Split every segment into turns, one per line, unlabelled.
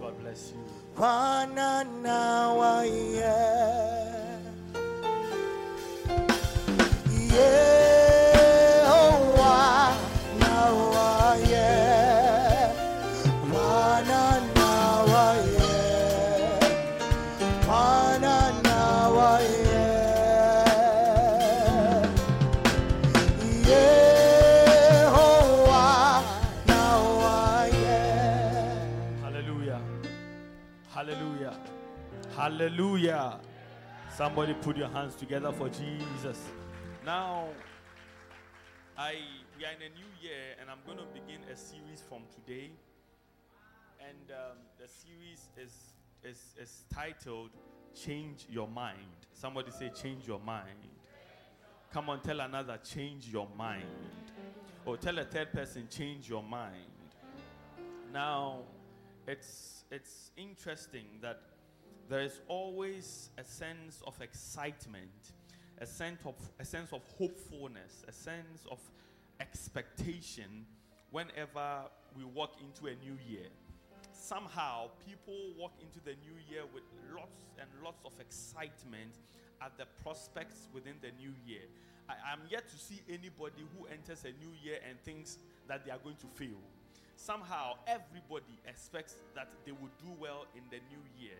God bless you. Yehowa
Hallelujah. Somebody put your hands together for Jesus. Now, I we are in a new year and I'm going to begin a series from today. And um, the series is, is, is titled Change Your Mind. Somebody say, Change Your Mind. Come on, tell another, Change Your Mind. Or tell a third person, Change Your Mind. Now, it's it's interesting that there is always a sense of excitement, a sense of a sense of hopefulness, a sense of expectation whenever we walk into a new year. Somehow, people walk into the new year with lots and lots of excitement at the prospects within the new year. I am yet to see anybody who enters a new year and thinks that they are going to fail somehow everybody expects that they will do well in the new year.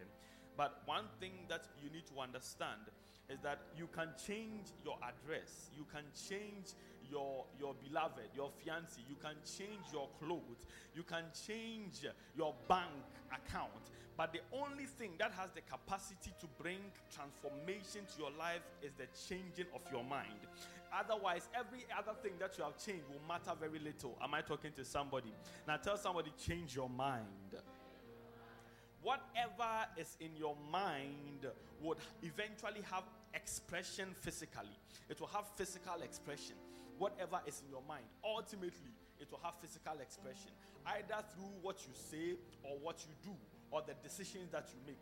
But one thing that you need to understand is that you can change your address, you can change your your beloved, your fiancé, you can change your clothes, you can change your bank account. But the only thing that has the capacity to bring transformation to your life is the changing of your mind. Otherwise, every other thing that you have changed will matter very little. Am I talking to somebody? Now tell somebody, change your mind. Whatever is in your mind would eventually have expression physically. It will have physical expression. Whatever is in your mind, ultimately, it will have physical expression, either through what you say or what you do or the decisions that you make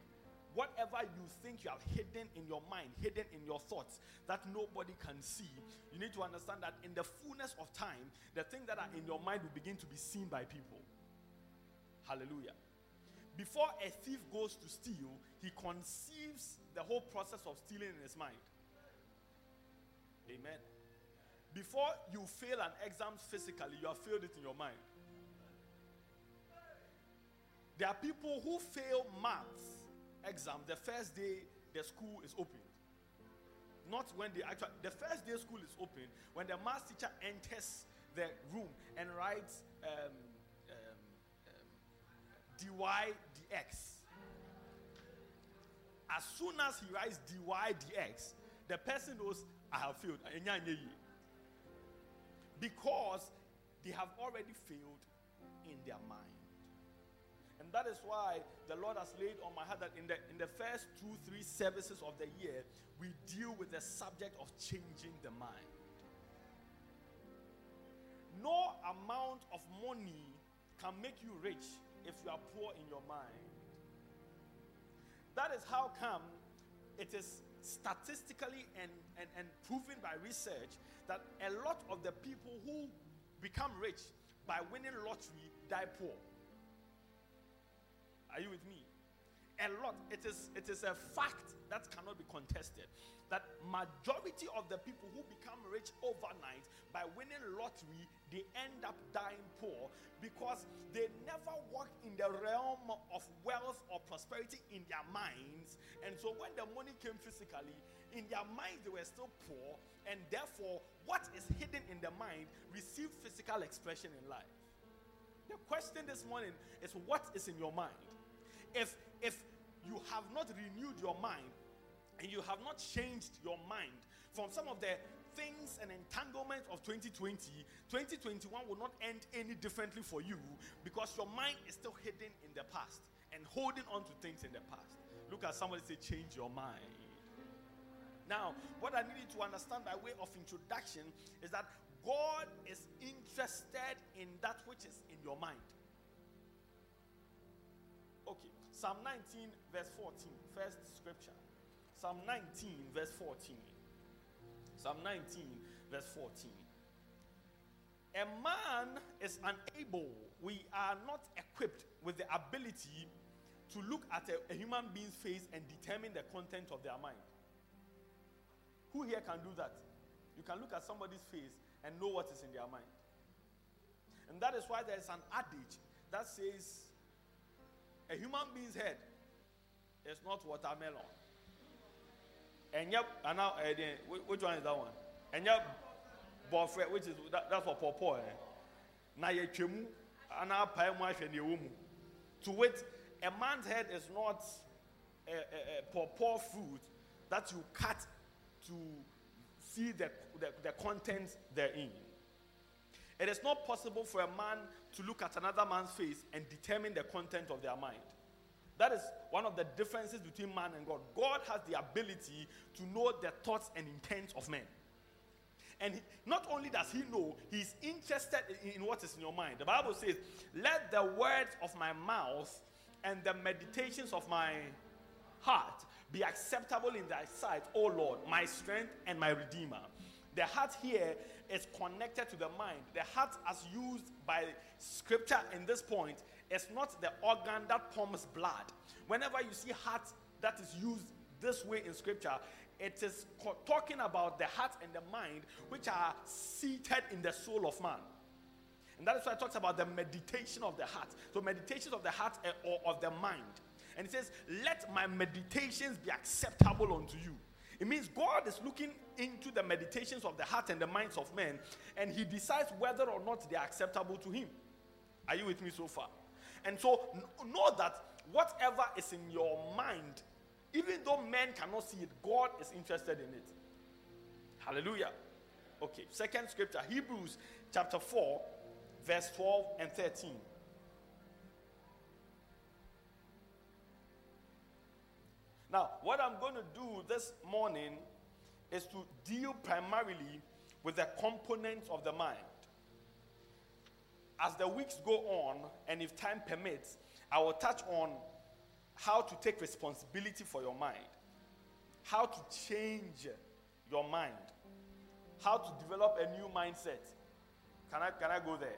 whatever you think you have hidden in your mind, hidden in your thoughts, that nobody can see, you need to understand that in the fullness of time, the things that are in your mind will begin to be seen by people. Hallelujah. Before a thief goes to steal, he conceives the whole process of stealing in his mind. Amen. Before you fail an exam physically, you have failed it in your mind. There are people who fail maths exam the first day the school is open. Not when they actually, the first day school is open, when the math teacher enters the room and writes um, dy dx. As soon as he writes dy dx, the person knows I have failed. Because they have already failed in their mind. And that is why the Lord has laid on my heart that in the in the first two, three services of the year, we deal with the subject of changing the mind. No amount of money can make you rich if you are poor in your mind. That is how come it is statistically and, and, and proven by research that a lot of the people who become rich by winning lottery die poor. Are you with me? A lot. It is it is a fact that cannot be contested. That majority of the people who become rich overnight by winning lottery, they end up dying poor because they never walked in the realm of wealth or prosperity in their minds. And so when the money came physically, in their minds they were still poor, and therefore what is hidden in the mind received physical expression in life. The question this morning is what is in your mind? if if you have not renewed your mind and you have not changed your mind from some of the things and entanglements of 2020 2021 will not end any differently for you because your mind is still hidden in the past and holding on to things in the past. Look at somebody say change your mind. Now what i need you to understand by way of introduction is that god is interested in that which is in your mind. Okay Psalm 19, verse 14, first scripture. Psalm 19, verse 14. Psalm 19, verse 14. a man is unable, we are not equipped with the ability to look at a, a human being's face and determine the content of their mind. Who here can do that? You can look at somebody's face and know what is in their mind. And that is why there is an adage that says a human being's head is not watermelon. And yep, and now uh, which one is that one? And yep, boyfriend, which is that, that's for pawpaw. Eh? Na ye chemu, ana pa mu ahwe ne wo mu. To wait, a man's head is not a, a, a fruit that you cut to see the, the, the contents therein. It is not possible for a man to look at another man's face and determine the content of their mind. That is one of the differences between man and God. God has the ability to know the thoughts and intents of men. And not only does he know, he's interested in, in what is in your mind. The Bible says, Let the words of my mouth and the meditations of my heart be acceptable in thy sight, O Lord, my strength and my redeemer. The heart here is connected to the mind. The heart, as used by scripture in this point, is not the organ that pumps blood. Whenever you see heart that is used this way in scripture, it is co- talking about the heart and the mind, which are seated in the soul of man. And that is why it talks about the meditation of the heart. So, meditations of the heart eh, or of the mind. And it says, Let my meditations be acceptable unto you. It means God is looking into the meditations of the heart and the minds of men, and He decides whether or not they are acceptable to Him. Are you with me so far? And so, know that whatever is in your mind, even though men cannot see it, God is interested in it. Hallelujah. Okay, second scripture, Hebrews chapter 4, verse 12 and 13. Now, what I'm going to do this morning is to deal primarily with the components of the mind. As the weeks go on, and if time permits, I will touch on how to take responsibility for your mind, how to change your mind, how to develop a new mindset. Can I, can I go there?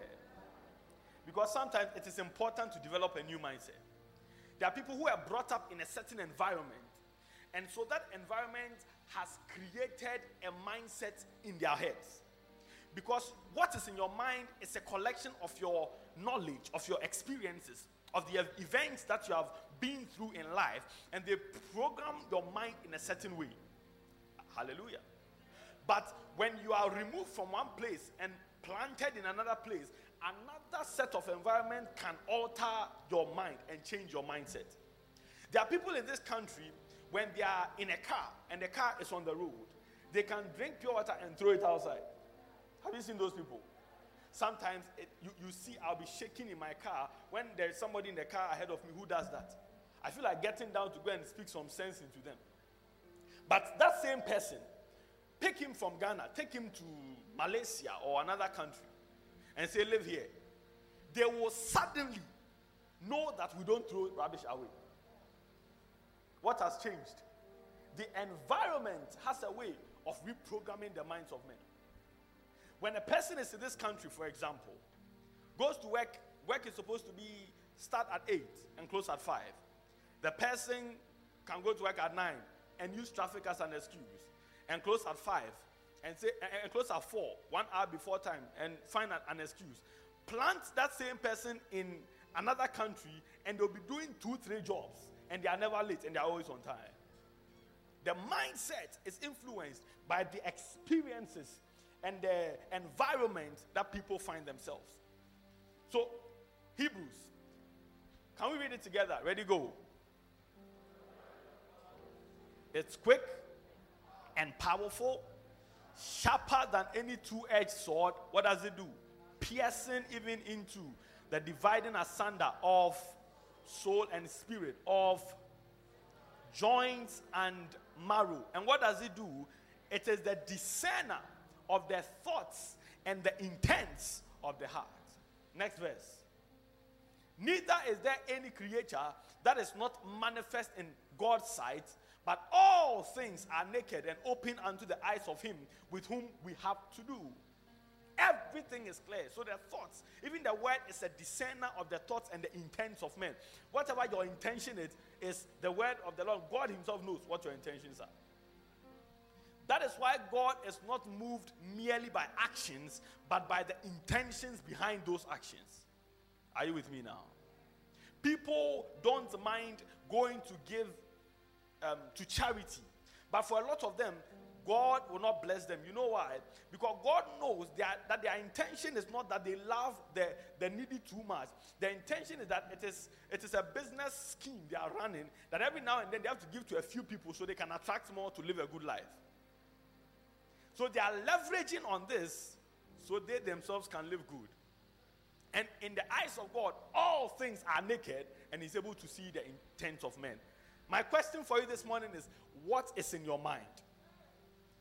Because sometimes it is important to develop a new mindset. There are people who are brought up in a certain environment, and so that environment has created a mindset in their heads. Because what is in your mind is a collection of your knowledge, of your experiences, of the events that you have been through in life, and they program your mind in a certain way. Hallelujah. But when you are removed from one place and planted in another place, another set of environment can alter your mind and change your mindset. There are people in this country, when they are in a car and the car is on the road, they can drink pure water and throw it outside. Have you seen those people? Sometimes it, you, you see, I'll be shaking in my car when there's somebody in the car ahead of me who does that. I feel like getting down to go and speak some sense into them. But that same person, pick him from Ghana, take him to Malaysia or another country, and say, Live here. They will suddenly know that we don't throw rubbish away. What has changed? The environment has a way of reprogramming the minds of men. When a person is in this country, for example, goes to work, work is supposed to be start at 8 and close at 5. The person can go to work at 9 and use traffic as an excuse and close at 5 and say and close at 4, one hour before time, and find an, an excuse. Plant that same person in another country and they'll be doing two, three jobs and they are never late and they are always on time. The mindset is influenced by the experiences and the environment that people find themselves. So, Hebrews. Can we read it together? Ready, go. It's quick and powerful, sharper than any two edged sword. What does it do? Piercing even into the dividing asunder of soul and spirit, of joints and marrow. And what does it do? It is the discerner of the thoughts and the intents of the heart. Next verse. Neither is there any creature that is not manifest in God's sight, but all things are naked and open unto the eyes of him with whom we have to do. Everything is clear. So the thoughts, even the word is a discerner of the thoughts and the intents of men. Whatever your intention is, is the word of the Lord. God Himself knows what your intentions are. That is why God is not moved merely by actions, but by the intentions behind those actions. Are you with me now? People don't mind going to give um, to charity, but for a lot of them, God will not bless them. You know why? Because God knows that, that their intention is not that they love the, the needy too much. Their intention is that it is, it is a business scheme they are running that every now and then they have to give to a few people so they can attract more to live a good life. So they are leveraging on this so they themselves can live good. And in the eyes of God, all things are naked and He's able to see the intent of men. My question for you this morning is what is in your mind?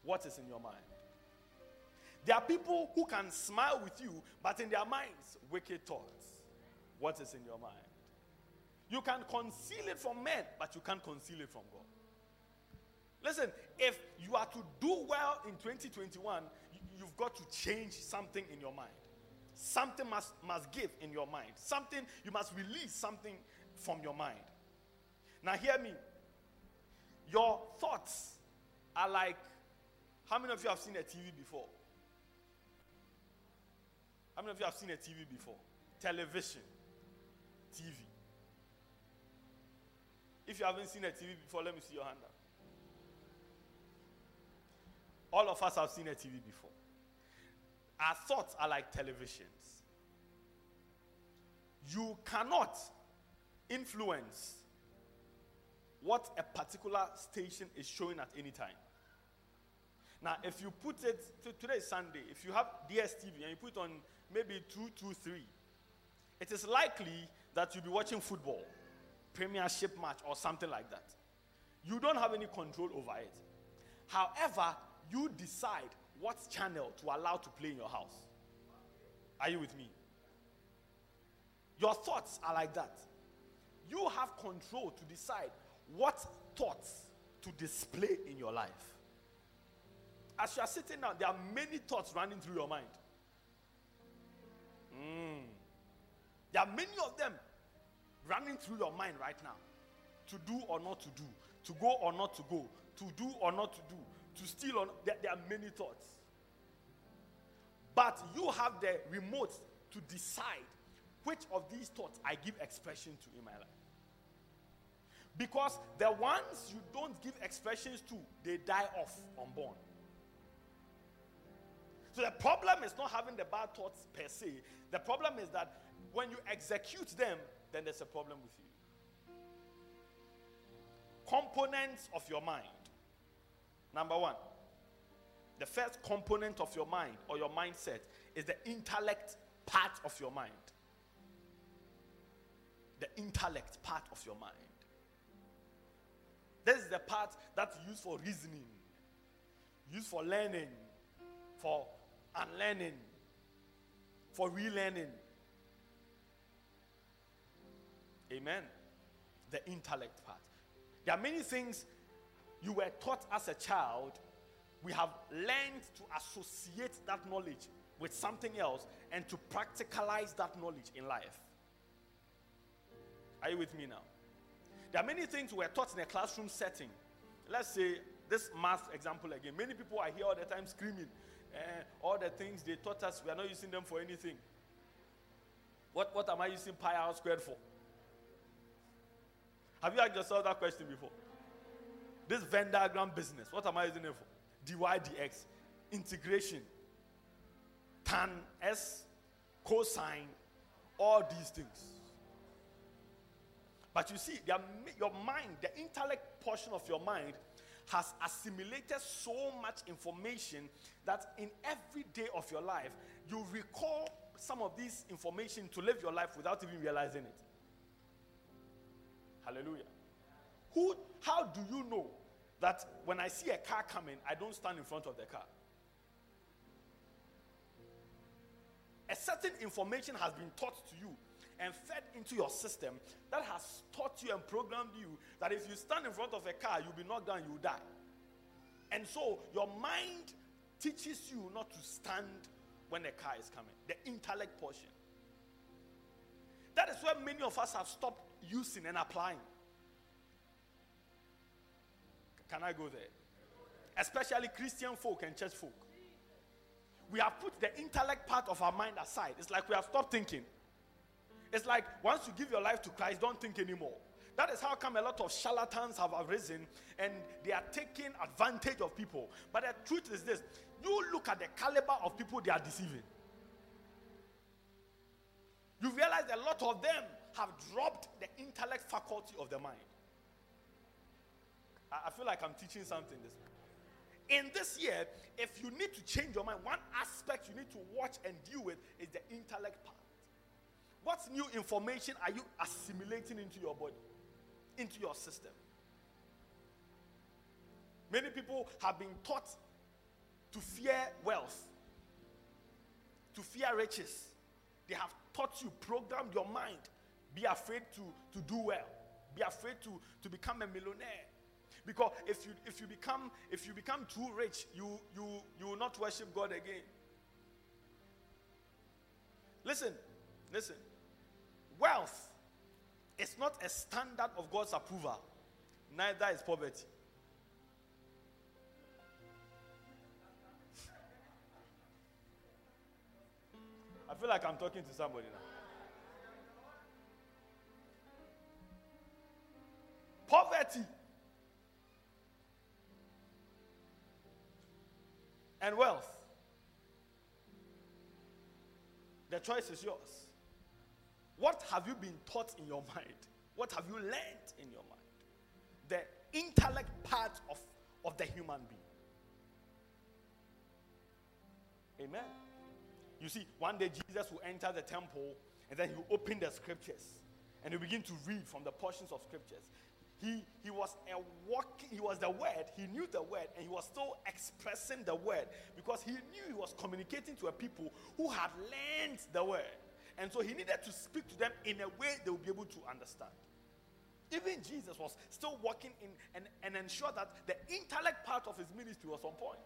What is in your mind? There are people who can smile with you, but in their minds, wicked thoughts. What is in your mind? You can conceal it from men, but you can't conceal it from God. Listen, if you are to do well in 2021, you've got to change something in your mind. Something must, must give in your mind. Something, you must release something from your mind. Now, hear me. Your thoughts are like how many of you have seen a TV before? How many of you have seen a TV before? Television, TV. If you haven't seen a TV before, let me see your hand up. All of us have seen a TV before. Our thoughts are like televisions. You cannot influence what a particular station is showing at any time. Now, if you put it, today is Sunday, if you have DSTV and you put on maybe 223, it is likely that you'll be watching football, premiership match, or something like that. You don't have any control over it. However, you decide what channel to allow to play in your house. Are you with me? Your thoughts are like that. You have control to decide what thoughts to display in your life. As you are sitting down, there are many thoughts running through your mind. Mm. There are many of them running through your mind right now to do or not to do, to go or not to go, to do or not to do, to steal on. There, there are many thoughts. But you have the remote to decide which of these thoughts I give expression to in my life. Because the ones you don't give expressions to, they die off unborn. So the problem is not having the bad thoughts per se. The problem is that when you execute them, then there's a problem with you. Components of your mind. Number one, the first component of your mind or your mindset is the intellect part of your mind. The intellect part of your mind. This is the part that's used for reasoning, used for learning, for unlearning, for relearning. Amen. The intellect part. There are many things you were taught as a child. We have learned to associate that knowledge with something else and to practicalize that knowledge in life. Are you with me now? There are many things we were taught in a classroom setting. Let's say this math example again. Many people are here all the time screaming, uh, all the things they taught us, we are not using them for anything. What, what am I using pi r squared for? Have you asked yourself that question before? This Venn diagram business, what am I using it for? dy dx, integration, tan s, cosine, all these things. But you see, your mind, the intellect portion of your mind, has assimilated so much information that in every day of your life, you recall some of this information to live your life without even realizing it. Hallelujah. Who, how do you know that when I see a car coming, I don't stand in front of the car? A certain information has been taught to you and fed into your system that has taught you and programmed you that if you stand in front of a car, you'll be knocked down, you'll die. And so your mind teaches you not to stand when a car is coming. The intellect portion. That is where many of us have stopped using and applying. Can I go there? Especially Christian folk and church folk. We have put the intellect part of our mind aside. It's like we have stopped thinking. It's like once you give your life to Christ, don't think anymore. That is how come a lot of charlatans have arisen and they are taking advantage of people. But the truth is this you look at the caliber of people they are deceiving. You realize a lot of them have dropped the intellect faculty of the mind. I, feel like I'm teaching something this in this year, if you need to change your mind, one aspect you need to watch and deal with is the intellect part. What new information are you assimilating into your body, into your system? Many people have been taught to fear wealth, to fear riches. They have taught you, programmed your mind, be afraid to, to do well, be afraid to, to become a millionaire. Because if you if you become if you become too rich, you you you will not worship God again. Listen, listen. Wealth is not a standard of God's approval, neither is poverty. I feel like I'm talking to somebody now. Poverty and wealth. The choice is yours. What have you been taught in your mind? What have you learned in your mind? The intellect part of, of the human being. Amen. You see, one day Jesus will enter the temple and then he will open the scriptures and he will begin to read from the portions of scriptures. He, he was a walking, he was the word, he knew the word, and he was still expressing the word because he knew he was communicating to a people who had learned the word. And so he needed to speak to them in a way they would be able to understand. Even Jesus was still working in and, and ensure that the intellect part of his ministry was on point.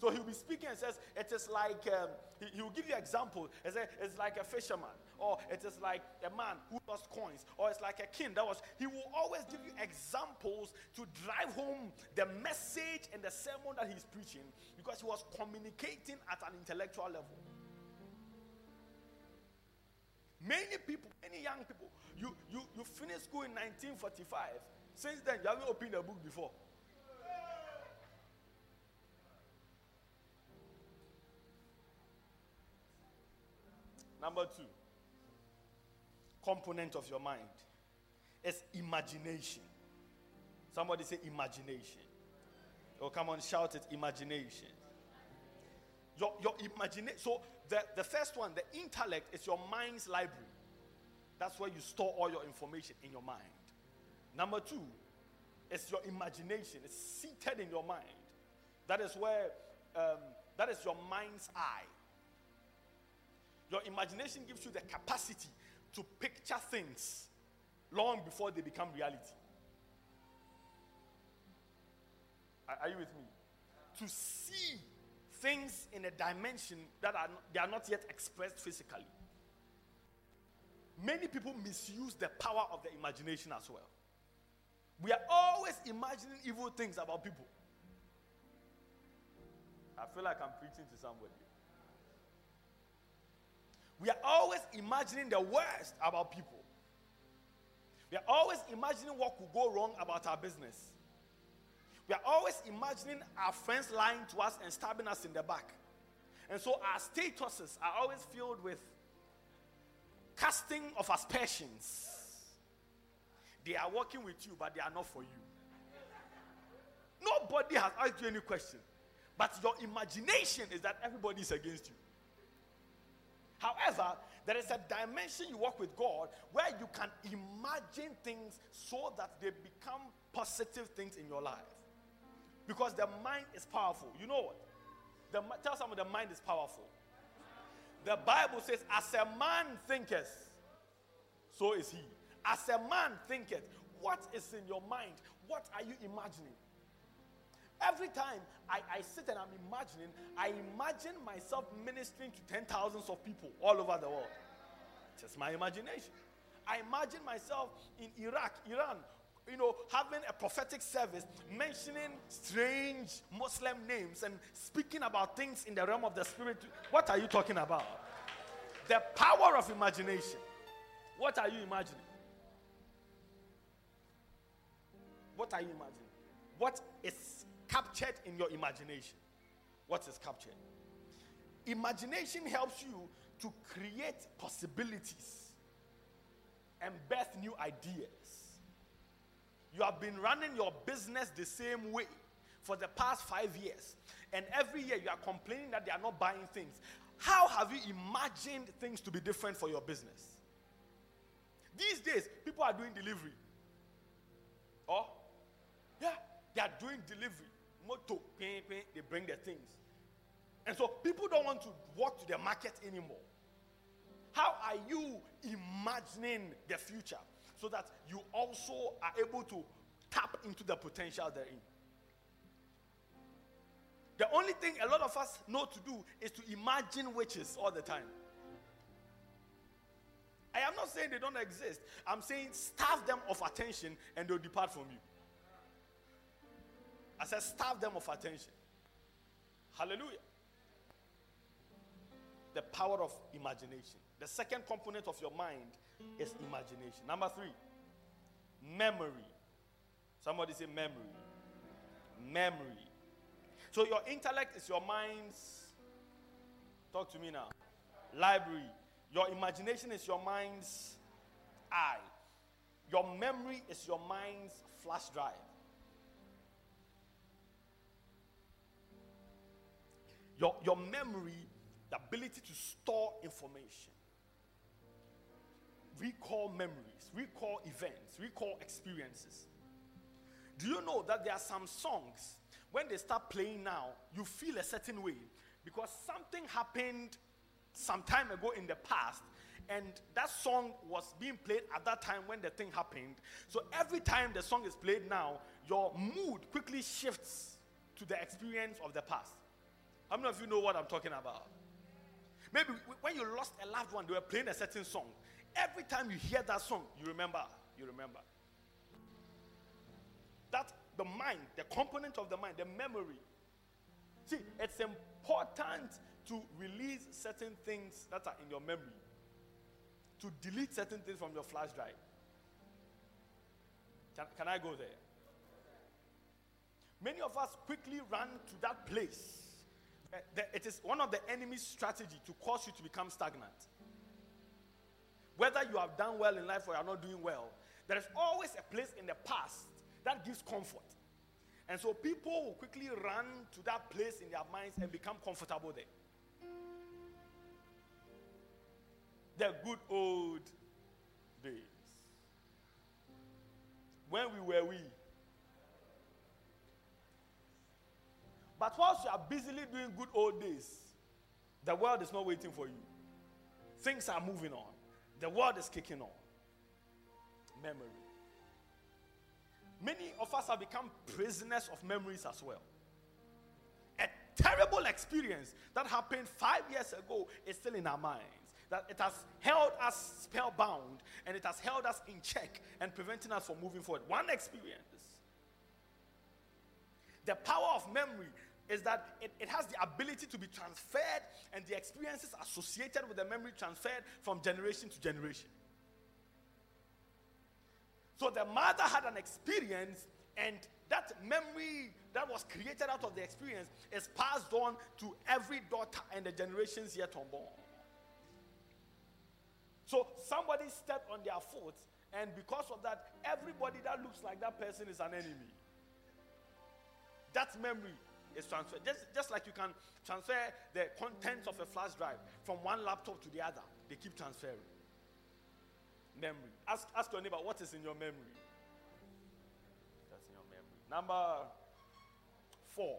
So he'll be speaking and says, It is like, um, he, will give you example. It's, it's like a fisherman, or it is like a man who lost coins, or it's like a king that was. He will always give you examples to drive home the message and the sermon that he's preaching because he was communicating at an intellectual level. Many people, many young people, you, you, you finished school in 1945. Since then, you haven't opened a book before. Number two, component of your mind is imagination. Somebody say imagination. Oh, come on, shout it imagination. Your, your imagination. So, the, the first one, the intellect, is your mind's library. That's where you store all your information in your mind. Number two, it's your imagination. It's seated in your mind. That is where, um, that is your mind's eye. Your imagination gives you the capacity to picture things long before they become reality. Are, are you with me? To see things in a dimension that are they are not yet expressed physically. Many people misuse the power of the imagination as well. We are always imagining evil things about people. I feel like I'm preaching to somebody. We are always imagining the worst about people. We are always imagining what could go wrong about our business. We are always imagining our friends lying to us and stabbing us in the back. And so our statuses are always filled with casting of aspersions. They are working with you, but they are not for you. Nobody has asked you any question. But your imagination is that everybody is against you. However, there is a dimension you walk with God where you can imagine things so that they become positive things in your life. Because the mind is powerful. You know what? The, tell someone the mind is powerful. The Bible says, as a man thinketh, so is he. As a man thinketh, what is in your mind? What are you imagining? Every time I, I sit and I'm imagining, I imagine myself ministering to ten thousands of people all over the world. Just my imagination. I imagine myself in Iraq, Iran, you know, having a prophetic service, mentioning strange Muslim names and speaking about things in the realm of the spirit. What are you talking about? The power of imagination. What are you imagining? What are you imagining? What is captured in your imagination? What is captured? Imagination helps you to create possibilities and birth new ideas. You have been running your business the same way for the past five years, and every year you are complaining that they are not buying things. How have you imagined things to be different for your business? These days, people are doing delivery. Oh, yeah, they are doing delivery. Moto, they bring their things. And so people don't want to walk to the market anymore. How are you imagining the future so that you also are able to tap into the potential therein? The only thing a lot of us know to do is to imagine witches all the time. I am not saying they don't exist. I'm saying starve them of attention and they'll depart from you. I said starve them of attention. Hallelujah. The power of imagination. The second component of your mind is imagination. Number three, memory. Somebody say memory. Memory. So your intellect is your mind's. Talk to me now. Library. Your imagination is your mind's eye. Your memory is your mind's flash drive. Your, your memory, the ability to store information, recall memories, recall events, recall experiences. Do you know that there are some songs, when they start playing now, you feel a certain way because something happened some time ago in the past and that song was being played at that time when the thing happened. So every time the song is played now, your mood quickly shifts to the experience of the past. How many of you know what I'm talking about? Maybe when you lost a loved one, they were playing a certain song. Every time you hear that song, you remember. You remember. That the mind, the component of the mind, the memory. See, it's important to release certain things that are in your memory, to delete certain things from your flash drive. Can, can I go there? Many of us quickly run to that place. Eh, the, it is one of the enemy's strategy to cause you to become stagnant. Whether you have done well in life or you are not doing well, there is always a place in the past that gives comfort. And so people will quickly run to that place in their minds and become comfortable there. The good old days. When we were we. But whilst you are busily doing good old days, the world is not waiting for you. Things are moving on. The world is kicking on. Memory. Many of us have become prisoners of memories as well. A terrible experience that happened five years ago is still in our minds. That it has held us spellbound and it has held us in check and preventing us from moving forward. One experience. The power of memory is that it, it has the ability to be transferred and the experiences associated with the memory transferred from generation to generation. So the mother had an experience, and that memory that was created out of the experience is passed on to every daughter and the generations yet unborn. So somebody stepped on their foot, and because of that, everybody that looks like that person is an enemy. That memory is transferred. Just, just like you can transfer the contents of a flash drive from one laptop to the other, they keep transferring. Memory. Ask, ask your neighbor, what is in your memory? That's in your memory. Number four,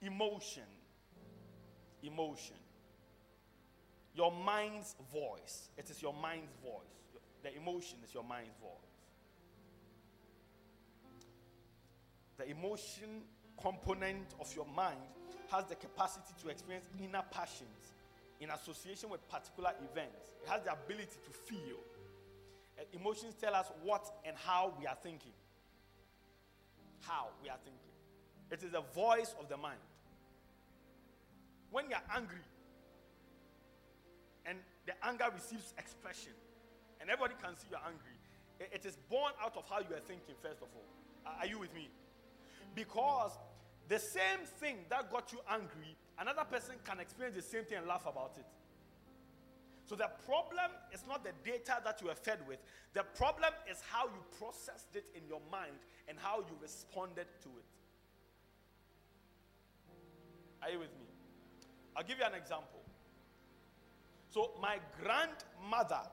emotion. Emotion. Your mind's voice. It is your mind's voice. The emotion is your mind's voice. The emotion component of your mind has the capacity to experience inner passions in association with particular events. It has the ability to feel. Emotions tell us what and how we are thinking. How we are thinking. It is the voice of the mind. When you are angry, and the anger receives expression, and everybody can see you're angry, it- is born out of how you are thinking, first of all. Are you with me? Because the same thing that got you angry, another person can experience the same thing and laugh about it. So the problem is not the data that you were fed with. The problem is how you processed it in your mind and how you responded to it. Are you with me? I'll give you an example. So my grandmother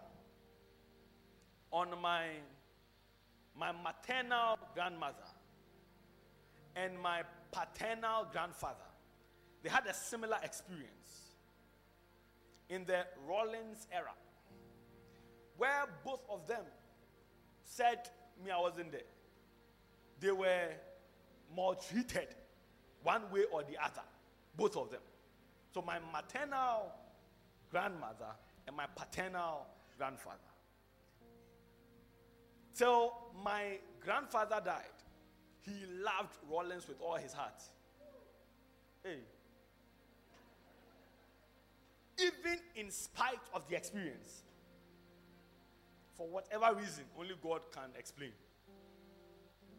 on my my maternal grandmother and my paternal grandfather. They had a similar experience in the Rawlings era where both of them said me I wasn't there. They were maltreated one way or the other both of them. So my maternal grandmother and my paternal grandfather. Till my grandfather died he loved Rawlings with all his heart. Hey. Even in spite of the experience for whatever reason only god can explain.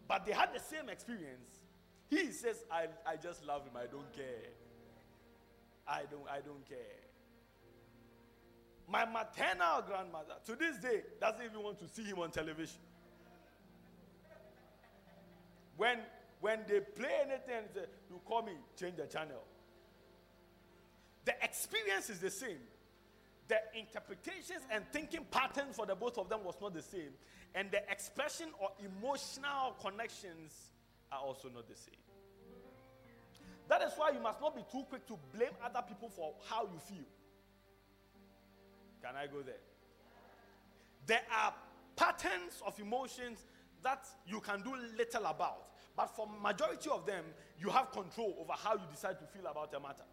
But they had the same experience. He says i, I just love him. I don't care. I don't i don't care. My maternal grandmother to this day doesn't even want to see him on television when when they play anything they you call me change the channel. The experience is the same. The interpretations and thinking patterns for the both of them was not the same. And the expression or emotional connections are also not the same. That is why you must not be too quick to blame other people for how you feel. Can i go there? There are patterns of emotions that you can do little about but for majority of them you have control over how you decide to feel about a matter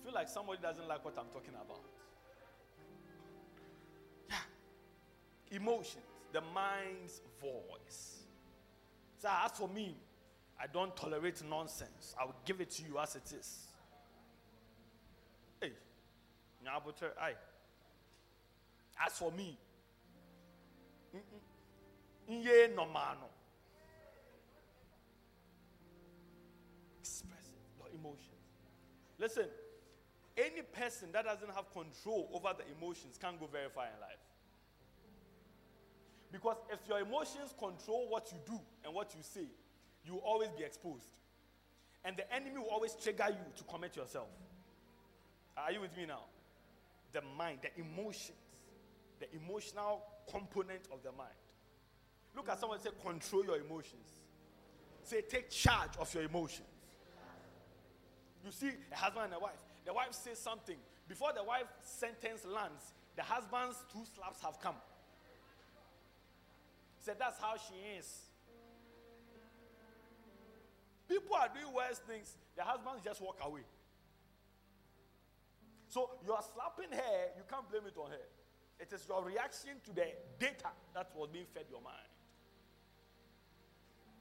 I feel like somebody doesn't like what I'm talking about. Yeah. Emotions, the mind's voice. So as for me, I don't tolerate nonsense. I will give it to you as it is. Hey, aye. As for me, Nye normano. Express your emotions. Listen, any person that doesn't have control over the emotions can't go very far in life. Because if your emotions control what you do and what you say, you will always be exposed. And the enemy will always trigger you to commit yourself. Are you with me now? The mind, the emotions, the emotional component of the mind. Look at someone say, control your emotions. Say, take charge of your emotions. You see a husband and a wife. The wife says something. Before the wife's sentence lands, the husband's two slaps have come. Said, That's how she is. People are doing worse things. The husbands just walk away. So you are slapping her, you can't blame it on her. It is your reaction to the data that was being fed your mind.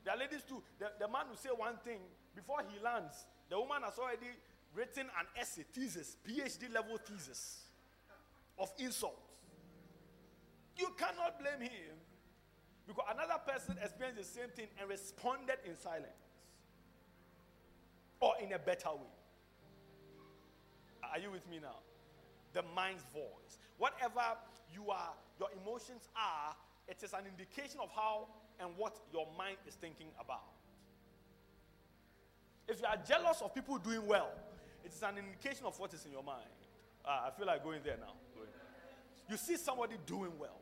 There are ladies too. The, the man will say one thing before he lands, the woman has already written an essay, thesis, PhD level thesis of insults. You cannot blame him because another person experienced the same thing and responded in silence or in a better way. Are you with me now? The mind's voice. Whatever you are, your emotions are, it is an indication of how and what your mind is thinking about. If you are jealous of people doing well, it is an indication of what is in your mind. Ah, I feel like going there now. Going. You see somebody doing well,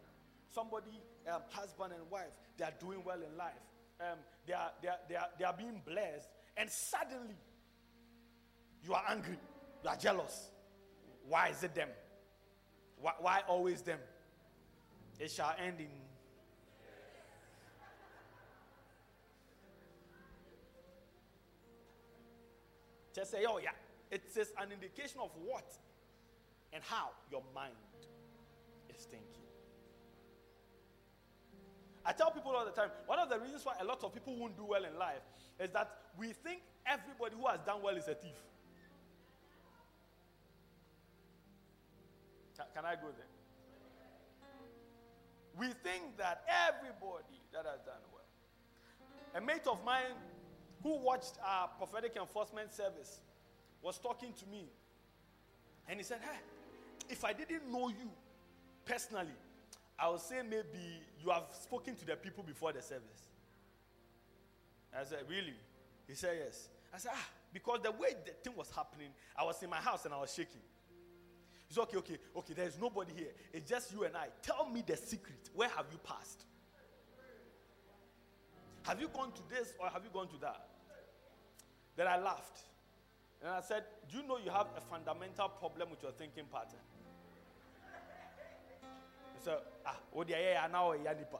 somebody, um, husband and wife, they are doing well in life. Um, they, are, they, are, they, are, they are being blessed, and suddenly you are angry, you are jealous. Why is it them? Why, why always them? It shall end in. Just say, oh, yeah. It says an indication of what and how your mind is thinking. I tell people all the time one of the reasons why a lot of people won't do well in life is that we think everybody who has done well is a thief. Can I go there? We think that everybody that has done well. A mate of mine who watched our prophetic enforcement service was talking to me. And he said, Hey, if I didn't know you personally, I would say maybe you have spoken to the people before the service. I said, Really? He said, Yes. I said, Ah, because the way the thing was happening, I was in my house and I was shaking. He said, Okay, okay, okay, there's nobody here. It's just you and I. Tell me the secret. Where have you passed? Have you gone to this or have you gone to that? Then I laughed. And I said, Do you know you have a fundamental problem with your thinking pattern? He said, Ah, oh, yeah, now, yeah, nipa."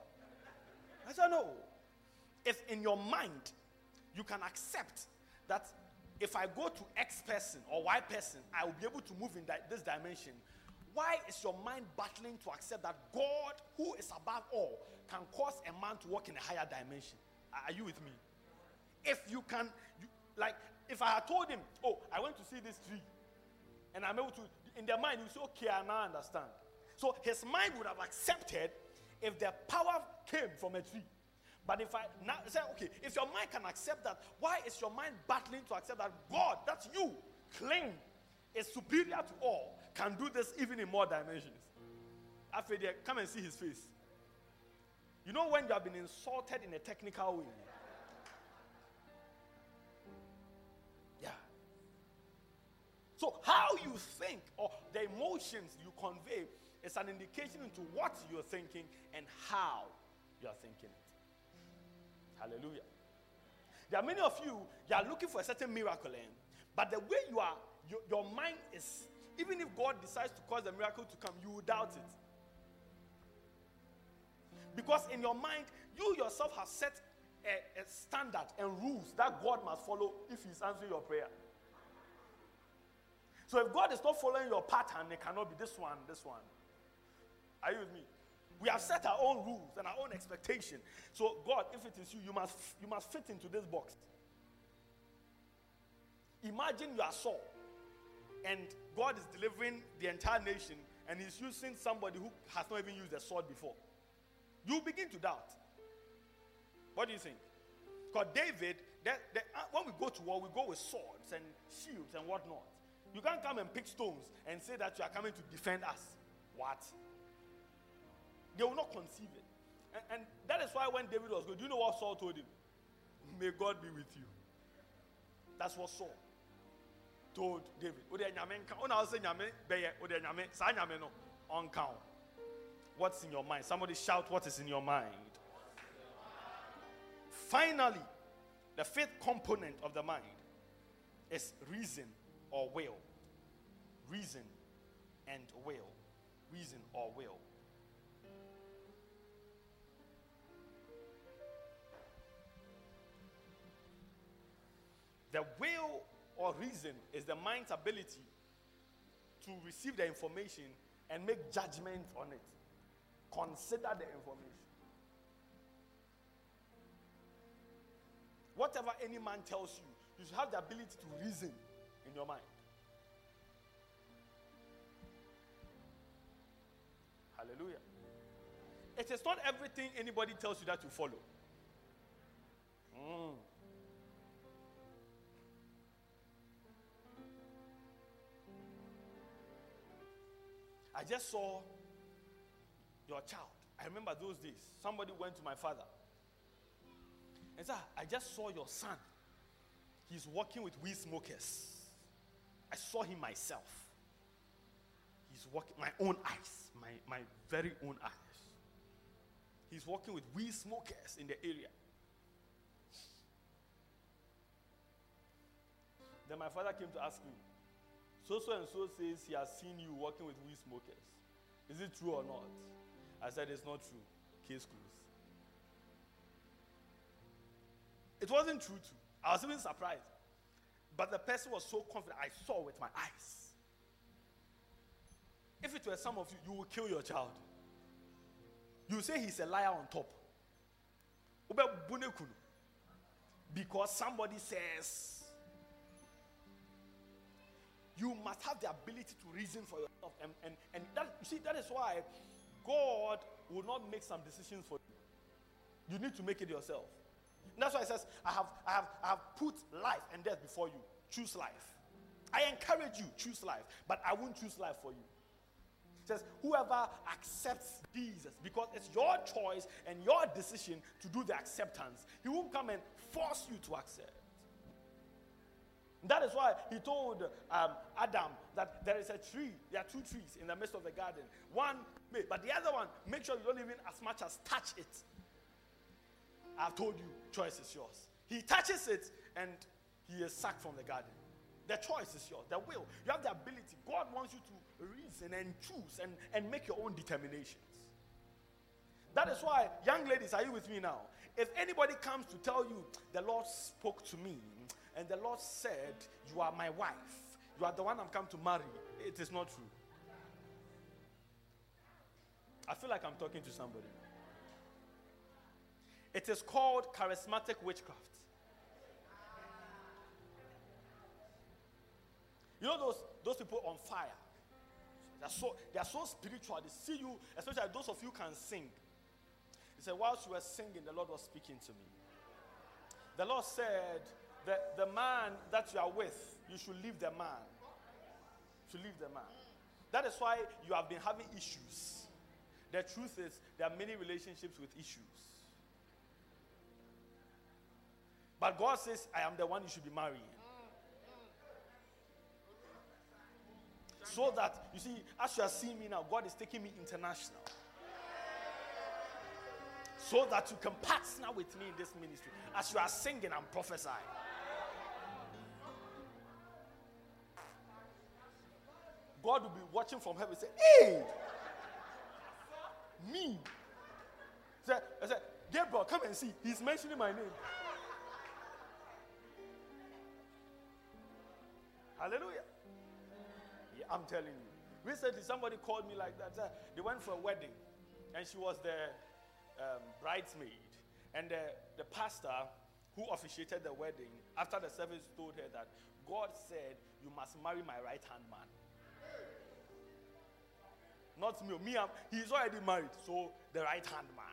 I said, No. If in your mind you can accept that if I go to X person or Y person, I will be able to move in that, this dimension. Why is your mind battling to accept that God, who is above all, can cause a man to walk in a higher dimension? Are you with me? If you can, you, like, if I had told him, oh, I went to see this tree, and I'm able to, in their mind, you say, okay, I now understand. So his mind would have accepted if the power came from a tree. But if I now say, okay, if your mind can accept that, why is your mind battling to accept that God, that's you, claim is superior to all, can do this even in more dimensions? After that, come and see his face. You know when you have been insulted in a technical way? Yeah. So, how you think or the emotions you convey is an indication into what you're thinking and how you're thinking it. Hallelujah. There are many of you, you are looking for a certain miracle, eh? but the way you are, your, your mind is, even if God decides to cause the miracle to come, you will doubt it. Because in your mind, you yourself have set a, a standard and rules that God must follow if He's answering your prayer. So if God is not following your pattern, it cannot be this one, this one. Are you with me? We have set our own rules and our own expectation. So God, if it is you, you must you must fit into this box. Imagine you are Saul, and God is delivering the entire nation, and He's using somebody who has not even used a sword before. You begin to doubt. What do you think? Because David, that, uh, when we go to war, we go with swords and shields and whatnot. You can't come and pick stones and say that you are coming to defend us. What? They will not conceive it. And, and that is why when David was going, do you know what Saul told him? May God be with you. That's what Saul told David. What's in your mind? Somebody shout, What is in your mind? Finally, the fifth component of the mind is reason or will. Reason and will. Reason or will. The will or reason is the mind's ability to receive the information and make judgment on it. Consider the information. Whatever any man tells you, you should have the ability to reason in your mind. Hallelujah. It is not everything anybody tells you that you follow. Mm. I just saw your child. I remember those days. Somebody went to my father and said, I just saw your son. He's working with weed smokers. I saw him myself. He's working, my own eyes, my, my very own eyes. He's working with weed smokers in the area. Then my father came to ask me, so so and so says he has seen you working with weed smokers. Is it true or not? I said it's not true. Case closed. It wasn't true too. I was even surprised. But the person was so confident, I saw with my eyes. If it were some of you, you will kill your child. You say he's a liar on top. Because somebody says you must have the ability to reason for yourself. And, and, and that, you see, that is why God will not make some decisions for you. You need to make it yourself. That's why it says, I have, I, have, I have put life and death before you. Choose life. I encourage you, choose life. But I won't choose life for you. It says, whoever accepts Jesus, because it's your choice and your decision to do the acceptance, he won't come and force you to accept. That is why he told um, Adam that there is a tree, there are two trees in the midst of the garden. One, but the other one, make sure you don't even as much as touch it. I've told you, choice is yours. He touches it and he is sacked from the garden. The choice is yours, the will. You have the ability. God wants you to reason and choose and, and make your own determinations. That is why, young ladies, are you with me now? If anybody comes to tell you, the Lord spoke to me, and the Lord said, You are my wife. You are the one I'm come to marry. It is not true. I feel like I'm talking to somebody. It is called charismatic witchcraft. You know those, those people on fire? They're so, they are so spiritual. They see you, especially those of you can sing. He said, whilst you were singing, the Lord was speaking to me. The Lord said, the, the man that you are with, you should leave the man. You should leave the man. That is why you have been having issues. The truth is, there are many relationships with issues. But God says, I am the one you should be marrying. So that, you see, as you are seeing me now, God is taking me international. So that you can partner with me in this ministry. As you are singing and prophesying. God will be watching from heaven and say, Hey, me. Say, I said, Gabriel, come and see. He's mentioning my name. Hallelujah. Yeah, I'm telling you. Recently, somebody called me like that. They went for a wedding, and she was the um, bridesmaid. And the, the pastor who officiated the wedding, after the service, told her that God said, You must marry my right hand man. Not me. Me, I'm, he's already married. So the right hand man.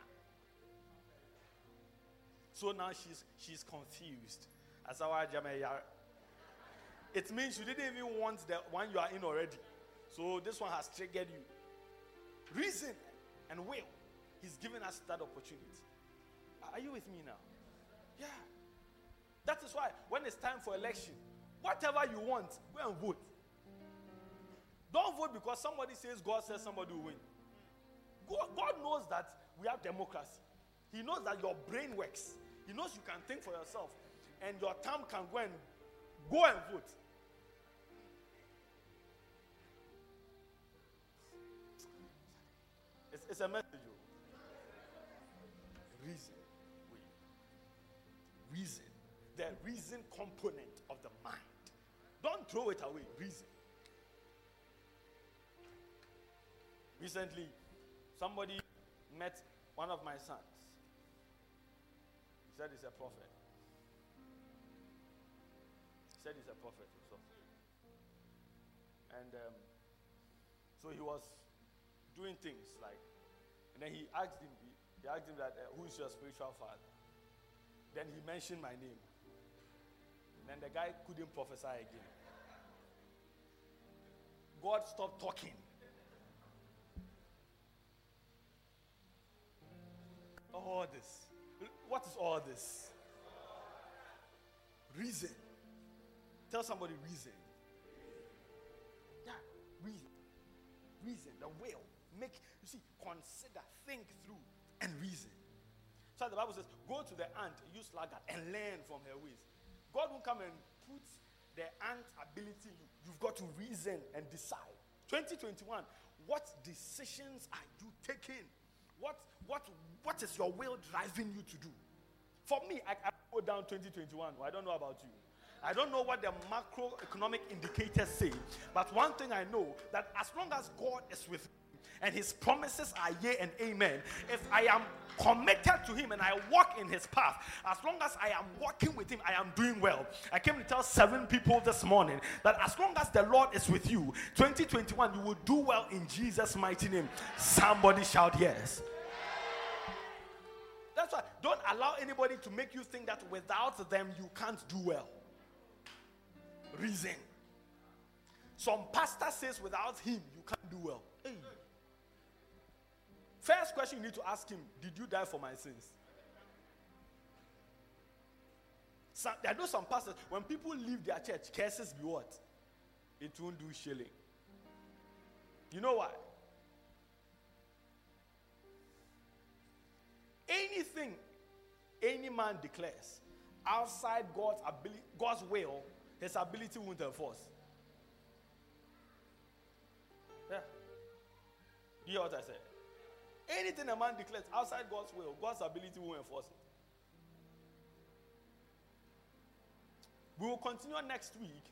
So now she's she's confused. As our It means you didn't even want the one you are in already. So this one has triggered you. Reason and will. He's given us that opportunity. Are you with me now? Yeah. That is why when it's time for election, whatever you want, go and vote. Don't vote because somebody says God says somebody will win. God, God knows that we have democracy. He knows that your brain works. He knows you can think for yourself. And your thumb can go and go and vote. It's, it's a message. oh. Reason. Reason. The reason component of the mind. Don't throw it away. Reason. Recently, somebody met one of my sons. He said he's a prophet. He said he's a prophet. And um, so he was doing things like, and then he asked him, he asked him that, uh, who is your spiritual father? Then he mentioned my name. And then the guy couldn't prophesy again. God stopped talking. All this. What is all this? Reason. Tell somebody reason. Yeah, reason. Reason, the will. Make, you see, consider, think through, and reason. So the Bible says, go to the ant, use sluggard, and learn from her ways. God will come and put the ant ability in you. You've got to reason and decide. 2021, what decisions are you taking? What, what, what is your will driving you to do? For me, I, I go down 2021. I don't know about you. I don't know what the macroeconomic indicators say, but one thing I know that as long as God is with me and his promises are yea and amen, if I am committed to him and I walk in his path, as long as I am walking with him, I am doing well. I came to tell seven people this morning that as long as the Lord is with you, 2021, you will do well in Jesus' mighty name. Somebody shout yes. That's why don't allow anybody to make you think that without them you can't do well. Reason. Some pastor says without him you can't do well. Question you need to ask him Did you die for my sins? Some, I know some pastors, when people leave their church, curses be what? It won't do shilling. You know why? Anything any man declares outside God's ability, God's will, his ability won't enforce. Yeah. You hear what I said? Anything a man declares outside God's will, God's ability will enforce it. We will continue next week.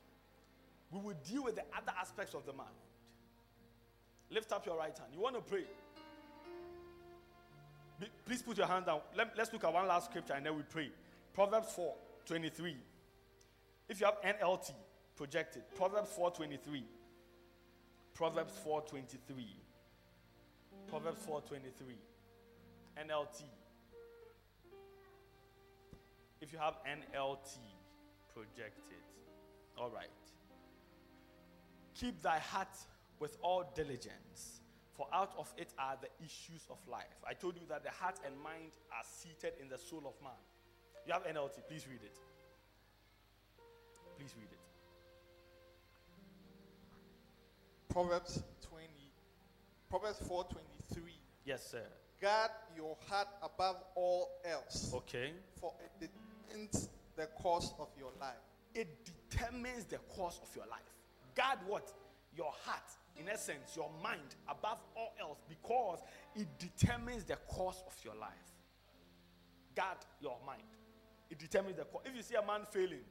We will deal with the other aspects of the man. Lift up your right hand. You want to pray? Be- Please put your hand down. Let, us look at one last scripture and then we pray. Proverbs 4 23. If you have NLT projected, Proverbs 4 23. Proverbs 4 23. Proverbs 4:23 NLT. If you have NLT projected. All right. Keep thy heart with all diligence, for out of it are the issues of life. I told you that the heart and mind are seated in the soul of man. You have NLT, please read it. Please read it.
Proverbs 20, Proverbs 4:23.
Yes, sir.
Guard your heart above all else,
Okay.
for it determines the course of your life.
It determines the course of your life. Guard what? Your heart, in essence, your mind above all else, because it determines the course of your life. Guard your mind. It determines the course. If you see a man failing,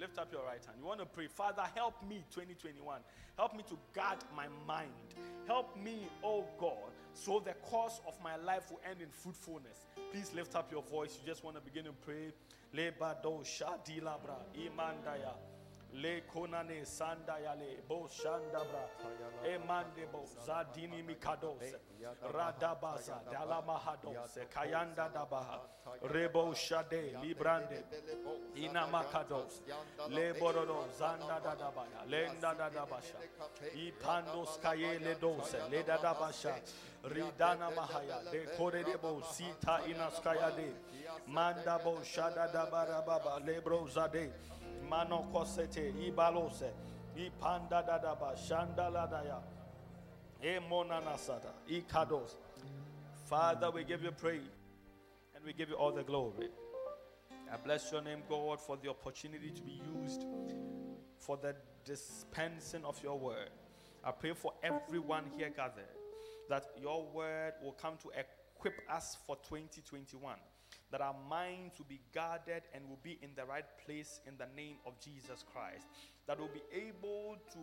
Lift up your right hand. You want to pray, Father, help me 2021. Help me to guard my mind. Help me, oh God, so the course of my life will end in fruitfulness. Please lift up your voice. You just want to begin to pray. Lebado shadilabra imandaya. Le konane sandaya le bo shandabra. Emande bo zadini mikadose. Radabaza dalamahadose. Kayanda dabaha. Rebo shade librande. Inamakados. Leborodo zanda dadabaya. Lenda dadabasha. Ipandos kayele dose. Le dadabasha. Ridana mahaya. De kore debo sita inaskaya de. Manda bo shada dabara baba. Lebro zade. Mano kosete. Ibalose. Ipanda dadaba. Shanda ladaya. Emona nasada. Ikados. Father, we give you praise and we give you all the glory. I bless your name, God, for the opportunity to be used for the dispensing of your word. I pray for everyone here gathered that your word will come to equip us for 2021, that our minds will be guarded and will be in the right place in the name of Jesus Christ, that we'll be able to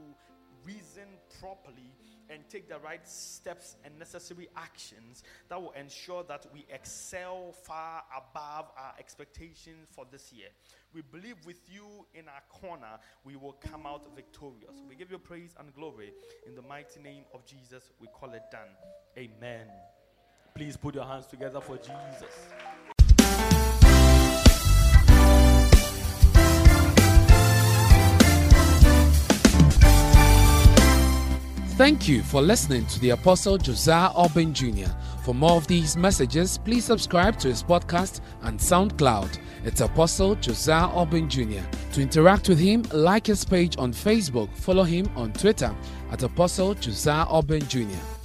reason properly and take the right steps and necessary actions that will ensure that we excel far above our expectations for this year. We believe with you in our corner, we will come out victorious. We give you praise and glory. In the mighty name of Jesus, we call it done. Amen. Please put your hands together for Jesus.
Thank you for listening to the Apostle Josiah Auburn Jr. For more of these messages, please subscribe to his podcast and SoundCloud. It's Apostle Josiah Auburn Jr. To interact with him, like his page on Facebook, follow him on Twitter at Apostle Josiah Auburn Jr.